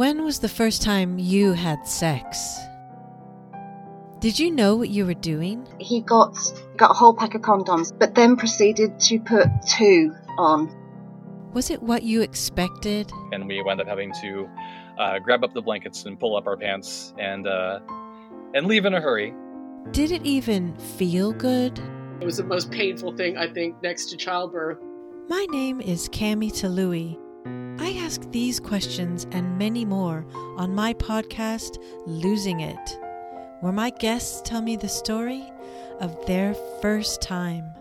When was the first time you had sex? Did you know what you were doing? He got got a whole pack of condoms, but then proceeded to put two on. Was it what you expected? And we wound up having to uh, grab up the blankets and pull up our pants and uh, and leave in a hurry. Did it even feel good? It was the most painful thing, I think, next to childbirth. My name is Cami Talui. I ask these questions and many more on my podcast, Losing It, where my guests tell me the story of their first time.